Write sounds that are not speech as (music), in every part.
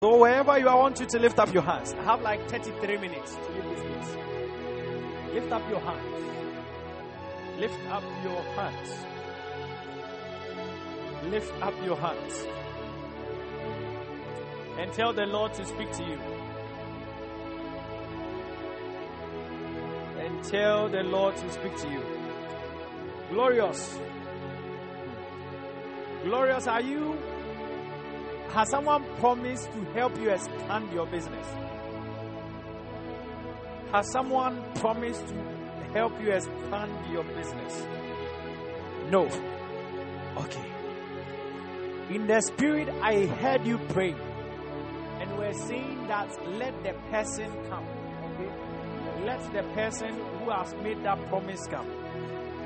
So wherever you are, I want you to lift up your hands. I have like 33 minutes to leave this place. Lift up your hands. Lift up your hands. Lift up your hands. And tell the Lord to speak to you. And tell the Lord to speak to you. Glorious. Glorious, are you has someone promised to help you expand your business? Has someone promised to help you expand your business? No. Okay. In the spirit, I heard you pray, and we're saying that let the person come. Okay? Let the person who has made that promise come.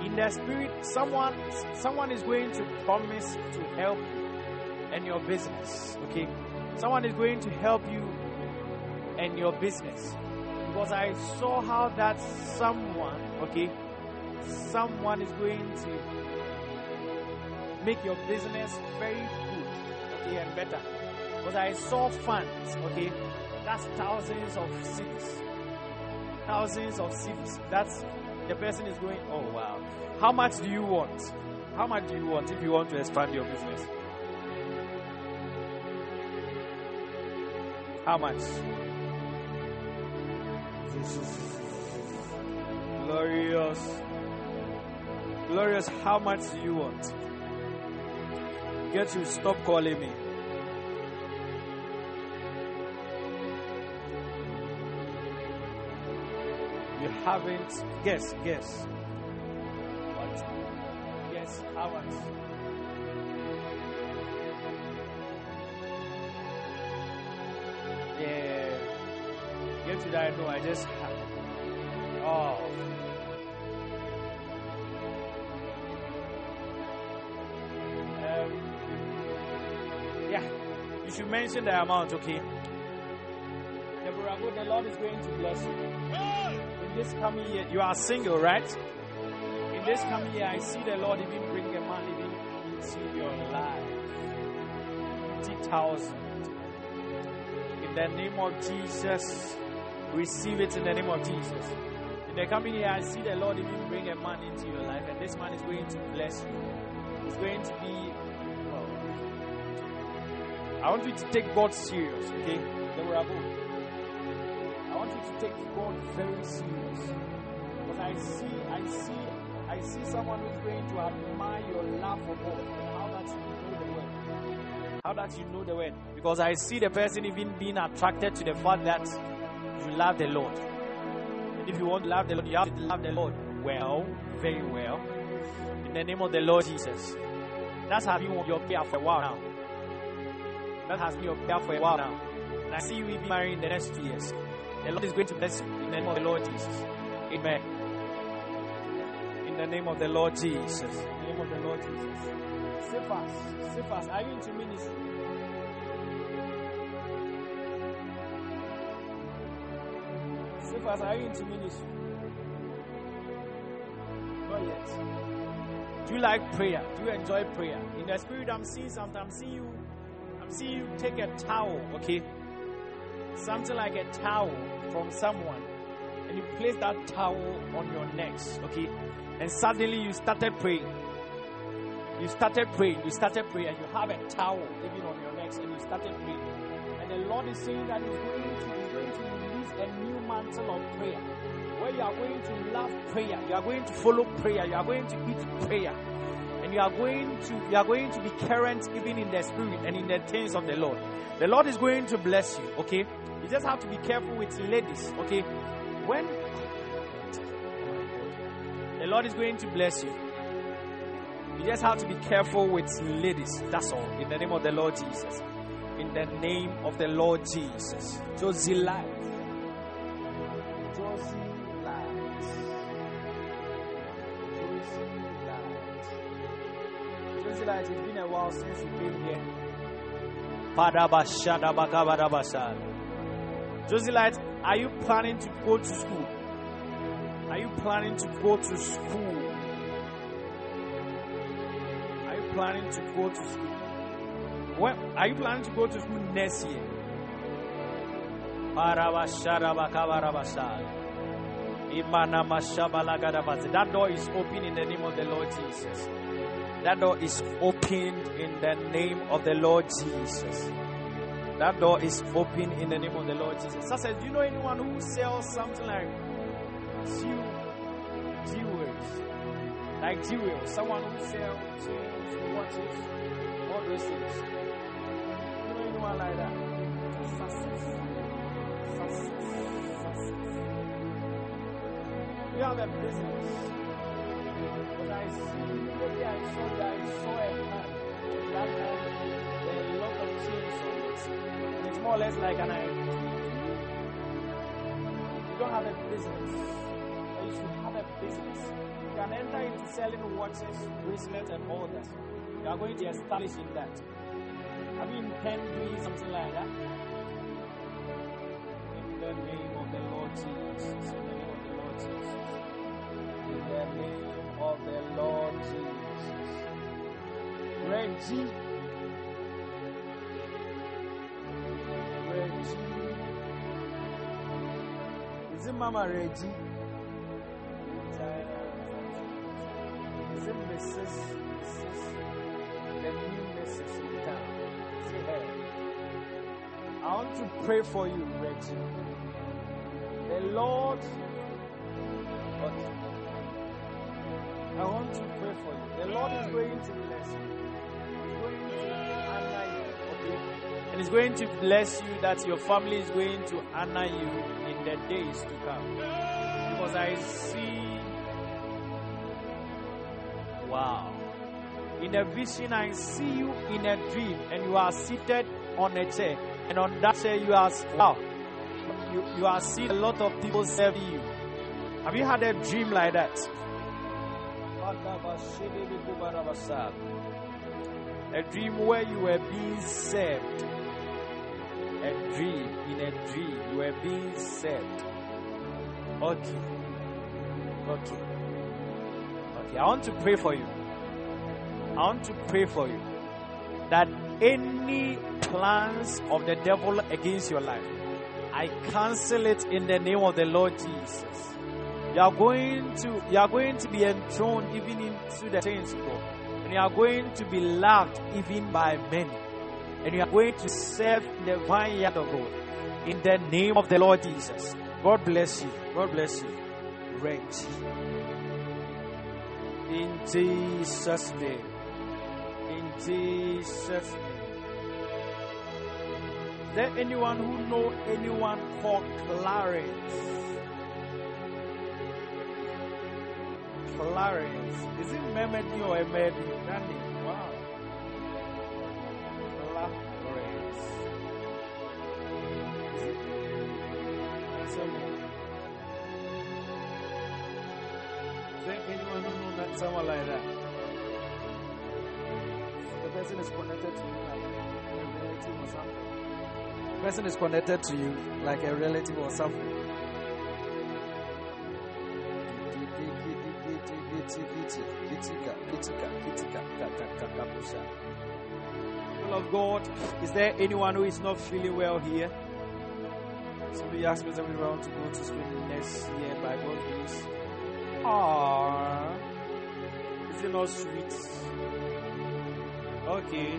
In the spirit, someone someone is going to promise to help you and your business. Okay? Someone is going to help you and your business. Because I saw how that someone, okay, someone is going to make your business very good, okay, and better. Because I saw funds, okay, that's thousands of cities. Thousands of cities. That's the person is going, oh wow. How much do you want? How much do you want if you want to expand your business? How much? Glorious. Glorious, how much do you want? Get you, stop calling me. You haven't. Guess, guess. What? Guess how much? Yeah. Get to that. No, I just. Oh. Um, yeah. You should mention the amount, okay? Deborah, the Lord is going to bless you. In this coming year, you are single, right? In this coming year, I see the Lord even bring a man even into your life. 50,000 in the name of Jesus. Receive it in the name of Jesus. In the coming year, I see the Lord even bring a man into your life, and this man is going to bless you. It's going to be. Well, I want you to take God serious, okay? I want you to take God very serious. Because I see, I see, I see someone who's going to admire your love for God How that you know the word. Because I see the person even being attracted to the fact that you love the Lord. And if you want to love the Lord, you have to love the Lord well, very well. In the name of the Lord Jesus. That's how you been your prayer for a while now. That has been your prayer for a while now. And I see you will be married in the next two years. The Lord is going to bless you in the name of the Lord Jesus. Amen. In the name of the Lord Jesus. In the name of the Lord Jesus. Say fast. Are you into ministry? Fast. Are you into ministry? Not yet. Do you like prayer? Do you enjoy prayer? In the spirit, I'm seeing something. I'm seeing you. I'm seeing you take a towel, okay? Something like a towel from someone, and you place that towel on your necks, okay? And suddenly you started praying. You started praying. You started praying, and you have a towel even on your necks, and you started praying. And the Lord is saying that He's going to, going to release a new mantle of prayer, where you are going to love prayer, you are going to follow prayer, you are going to eat prayer, and you are going to you are going to be current even in the spirit and in the things of the Lord. The Lord is going to bless you. Okay, you just have to be careful with ladies. Okay, when Lord is going to bless you. You just have to be careful with ladies. That's all. In the name of the Lord Jesus. In the name of the Lord Jesus. Josie Light. Josie Light. Josie Light. Josie Light, it's been a while since you came here. Josie Light, are you planning to go to school? You planning to go to school? Are you planning to go to school? When are you planning to go to school next year? That door is open in the name of the Lord Jesus. That door is opened in the name of the Lord Jesus. That door is open in the name of the Lord Jesus. So says, do you know anyone who sells something like jewels? Like jewels. Someone who sells chains, watches, all those things. You know anyone like that? Success. Success. Success. You have a business. But I see, maybe I saw that I saw a man that had a lot of chains on it. It's more or less like an idea. You don't have a business, but you should have a business. You can enter into selling watches, bracelets, and all that. You are going to establish in that. Have you intend doing something like that? In the name of the Lord Jesus. In the name of the Lord Jesus. In the name of the Lord Jesus. Reggie. Reggie. Is it Mama Reggie? Pray for you, Reggie. The Lord. Okay. I want to pray for you. The Lord is going to bless you. He's going to honor you. Okay? And He's going to bless you that your family is going to honor you in the days to come. Because I see. Wow. In a vision, I see you in a dream, and you are seated on a chair. And on that chair, you are. Wow. You, you are seeing a lot of people serving you. Have you had a dream like that? A dream where you were being served. A dream, in a dream, you were being served. Okay. Okay. Okay. I want to pray for you. I want to pray for you that any plans of the devil against your life, I cancel it in the name of the Lord Jesus you are going to you are going to be enthroned even into the saints God. And you are going to be loved even by many. And you are going to serve the vineyard of God. In the name of the Lord Jesus. God bless you. God bless you. Rent. In Jesus' name. In Jesus' name. Is there anyone who know anyone called Clarence? Clarence. Is it Memedi or Emedi? Nani? Person is connected to you like a relative or something. Of God, is there anyone who is not feeling well here? Somebody asked me that we want to go to school next year by God's grace. Ah, is it not sweet? Okay,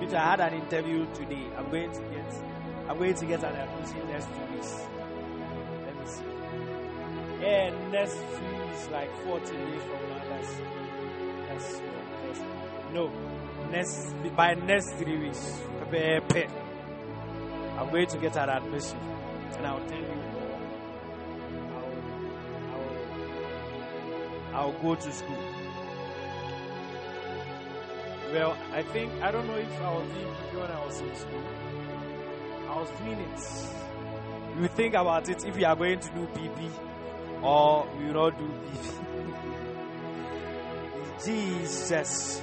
Peter, I had an interview today. I'm going to get, I'm going to get an admission next two weeks. Let me see. Yeah, next few is like 14 days from now. That's that's that's no next by next three weeks. I'm going to get an admission, and I'll tell you. I'll, I'll, I'll go to school. Well, I think I don't know if I was PP when I was in school. I was doing it. You think about it if you are going to do PP or you not do PP. (laughs) Jesus.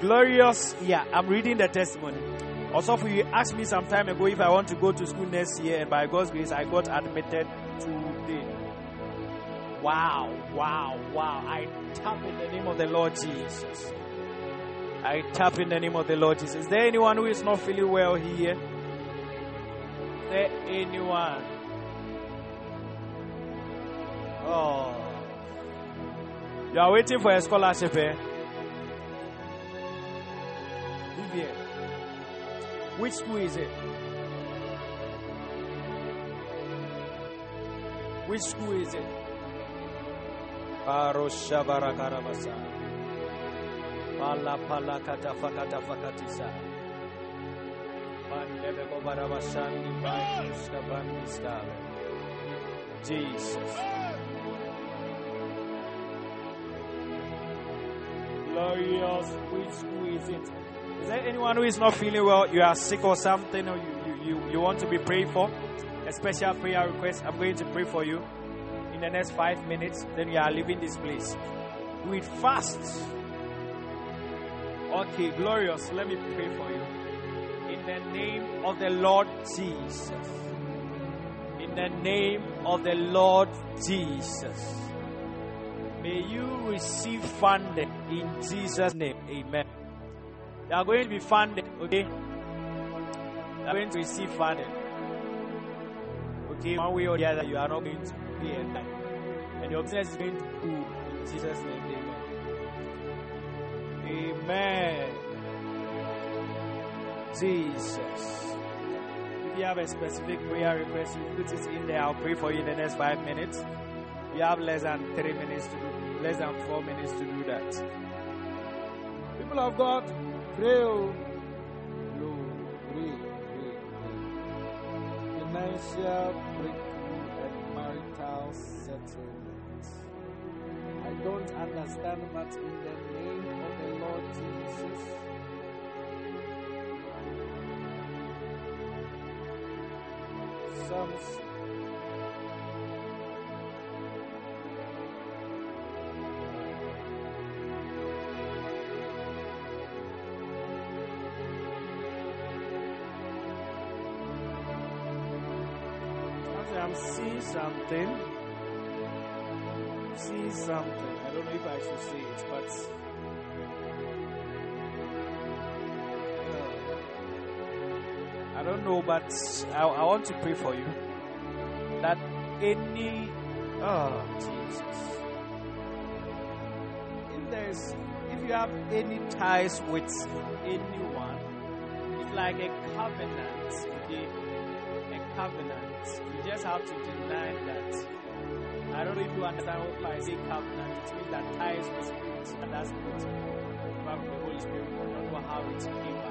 Glorious. Yeah, I'm reading the testimony. Also, if you asked me some time ago if I want to go to school next year, and by God's grace, I got admitted today. Wow, wow, wow. I tap in the name of the Lord Jesus. I tap in the name of the Lord Jesus. Is there anyone who is not feeling well here? There anyone? Oh. You are waiting for a scholarship, eh? Vivian. Which school is it? Which school is it? Parosha Barakarabasa. Pala Pala Katafakata Bandiskale. Jesus. Glorious, school is it? Is there anyone who is not feeling well? You are sick or something, or you, you, you, you want to be prayed for? A special prayer request. I'm going to pray for you in the next five minutes. Then you are leaving this place. Do it fast. Okay, glorious. Let me pray for you. In the name of the Lord Jesus. In the name of the Lord Jesus. May you receive funding in Jesus' name. Amen. You are going to be funded, okay? You are going to receive funding. Okay, one way or the other, you are not going to pay a dime. And your business is going to grow in Jesus' name. Amen. Amen. Jesus. If you have a specific prayer request, you put it in there. I'll pray for you in the next five minutes. You have less than three minutes to do, less than four minutes to do that. People of God, pray. oh. Pray, pray. Financial breakthrough and marital settlement. I don't understand, but in the name of the Lord Jesus. Something, I'm seeing something. Seeing something. I don't know if I should see it, but don't know. But I, I want to pray for you that any oh Jesus, if there's if you have any ties with anyone, it's like a covenant. Okay? a covenant. You just have to deny that. I don't know if you understand what I say covenant. It means that ties with spirit, and that's. From the Holy Spirit. I don't know how it came.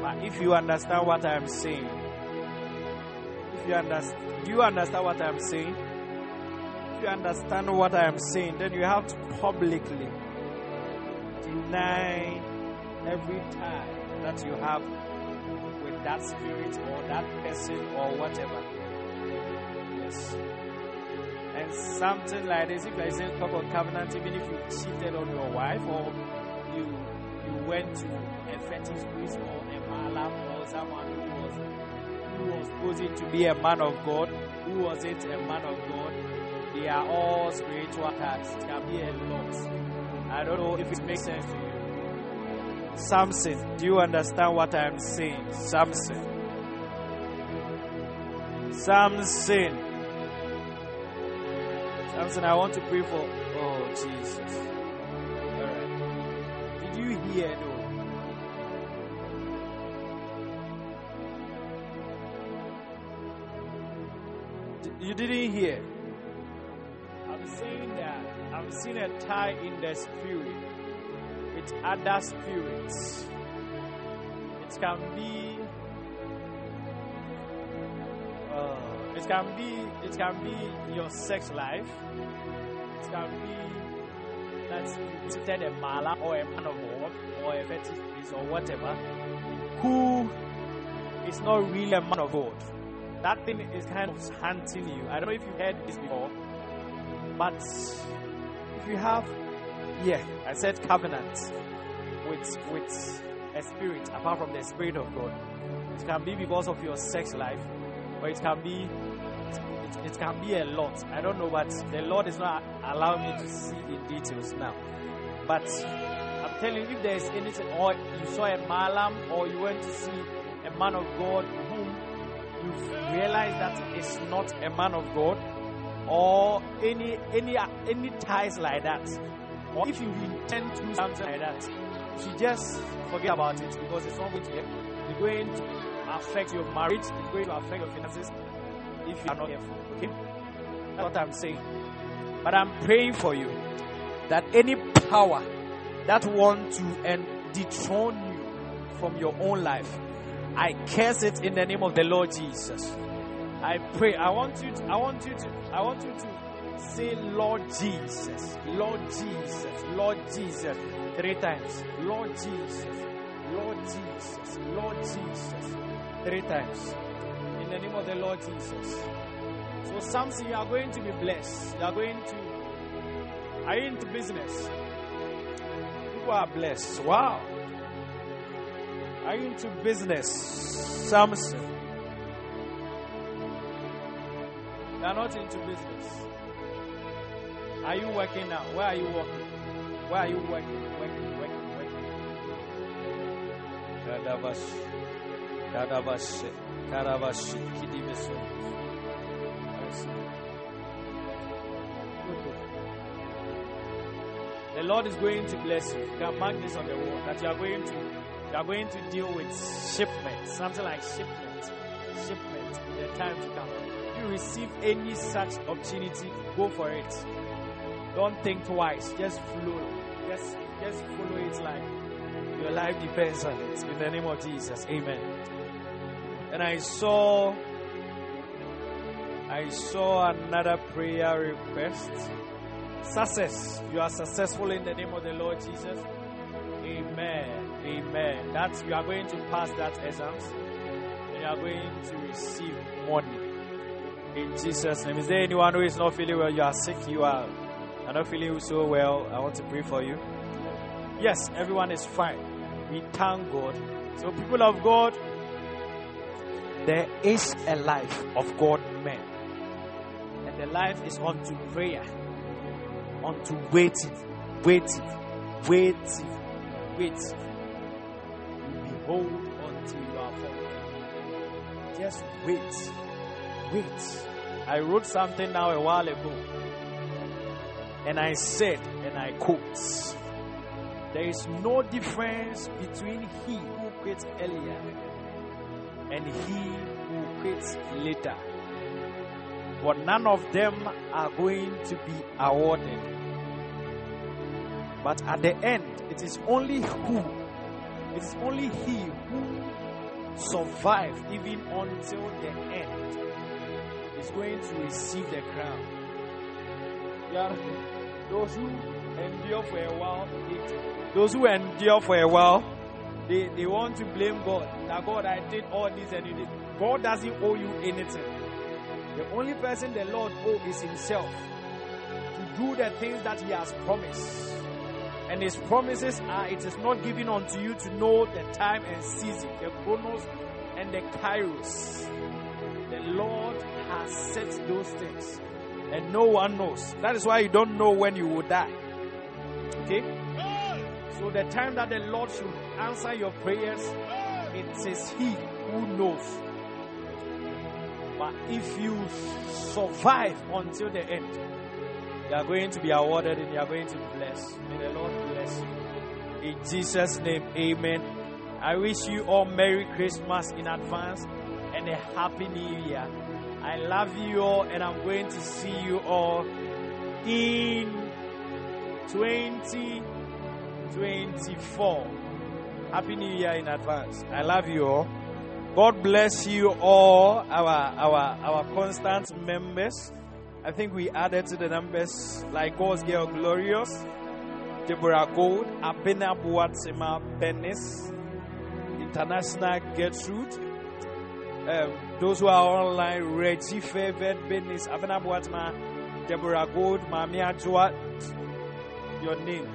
But if you understand what I'm saying, if you understand, do you understand what I'm saying? If you understand what I'm saying, then you have to publicly deny every time that you have with that spirit or that person or whatever. Yes. And something like this, if I say talk of covenant, even if you cheated on your wife or went to a fetish priest or a malam or someone who was who was posing to be a man of God, who wasn't a man of God, they are all spiritual attacks. It can be a lot. I don't know if it makes sense to you. Samson, do you understand what I'm saying? Samson. Samson. Samson, I want to pray for. Oh, Jesus. You didn't hear. I'm saying that I'm seeing a tie in the spirit with other spirits. It can be uh, it can be it can be your sex life. It can be that you visited a mala or a man of God or a fetish priest or whatever who is not really a man of God. That thing is kind of hunting you. I don't know if you've heard this before, but if you have yeah, I said covenant with with a spirit apart from the spirit of God. It can be because of your sex life, or it can be it, it can be a lot. I don't know, but the Lord is not allowing me to see in details now. But telling you, if there is anything, or you saw a malam, or you went to see a man of God whom you realize that it's not a man of God or any any any ties like that, or if you intend to do something like that, you just forget about it because it's not going to it's going to affect your marriage, it's going to affect your finances if you are not careful. Okay? That's what I'm saying. But I'm praying for you that any power that want to and dethrone you from your own life, I curse it in the name of the Lord Jesus. I pray. I want you. To, I want you to. I want you to say, Lord Jesus, Lord Jesus, Lord Jesus, three times. Lord Jesus, Lord Jesus, Lord Jesus, three times. In the name of the Lord Jesus. So, Samson, you are going to be blessed. You are going to. Are you into business? People are blessed. Wow. Are you into business? Samson. You are not into business. Are you working now? Where are you working? Where are you working? Working, working, working. Kidimesu. The Lord is going to bless you. You can mark this on the wall that you are going to you are going to deal with shipment, something like shipment, shipment in the time to come If you receive any such opportunity, go for it. Don't think twice. Just flow. Just just follow it like your life depends on it. In the name of Jesus. Amen. And I saw I saw another prayer request. Success. You are successful in the name of the Lord Jesus. Amen. Amen. That you are going to pass that exams and you are going to receive money. In Jesus' name. Is there anyone who is not feeling well? You are sick. You are, are not feeling so well. I want to pray for you. Yes, everyone is fine. We thank God. So, people of God, there is a life of God men. And the life is unto prayer, unto waiting, waiting, waiting, waiting. You behold until you are formed. Just wait. Wait. I wrote something now a while ago. And I said, and I quote, there is no difference between he who quits earlier and he who quits later. But none of them are going to be awarded. But at the end, it is only who, it is only he who survived even until the end is going to receive the crown. Yeah, those who endure for a while, it, those who endure for a while, they, they want to blame God. That God, I did all this and you did. God doesn't owe you anything. The only person the Lord owes is Himself to do the things that He has promised. And His promises are it is not given unto you to know the time and season, the chronos and the kairos. The Lord has set those things, and no one knows. That is why you don't know when you will die. Okay? So, the time that the Lord should answer your prayers, it is He who knows. If you survive until the end, you are going to be awarded and you are going to be blessed. May the Lord bless you. In Jesus' name, amen. I wish you all Merry Christmas in advance and a Happy New Year. I love you all, and I'm going to see you all in 2024. Happy New Year in advance. I love you all. God bless you all, our our our constant members. I think we added to the numbers like God's Girl Glorious, Deborah Gold, Abena Buatsima Benis, International Gertrude, um, those who are online, Reggie Favored Benis, Abena Buatsima, Deborah Gold, Mamia Joat, your name.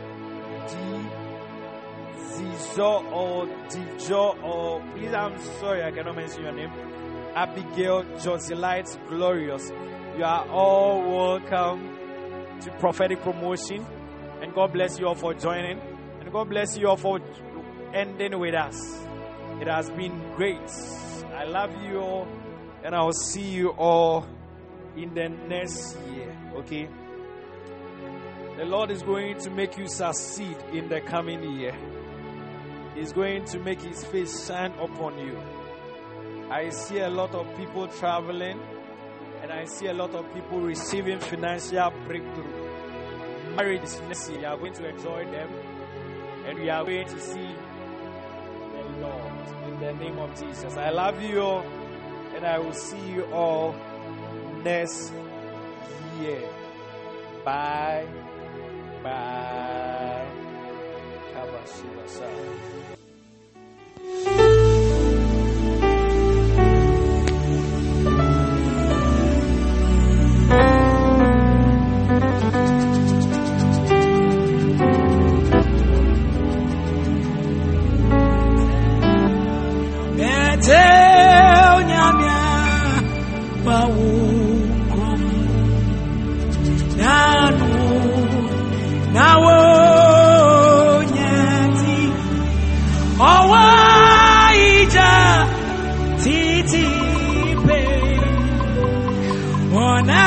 Zizo or Dijo or please I'm sorry I cannot mention your name. Abigail Joselite Glorious. You are all welcome to prophetic promotion. And God bless you all for joining. And God bless you all for ending with us. It has been great. I love you all. And I'll see you all in the next year. Okay? The Lord is going to make you succeed in the coming year. He's going to make his face shine upon you. I see a lot of people traveling and I see a lot of people receiving financial breakthrough. Marriage is year, you are going to enjoy them and we are going to see the Lord in the name of Jesus. I love you all and I will see you all next year. Bye. Bye. Kabashibasa.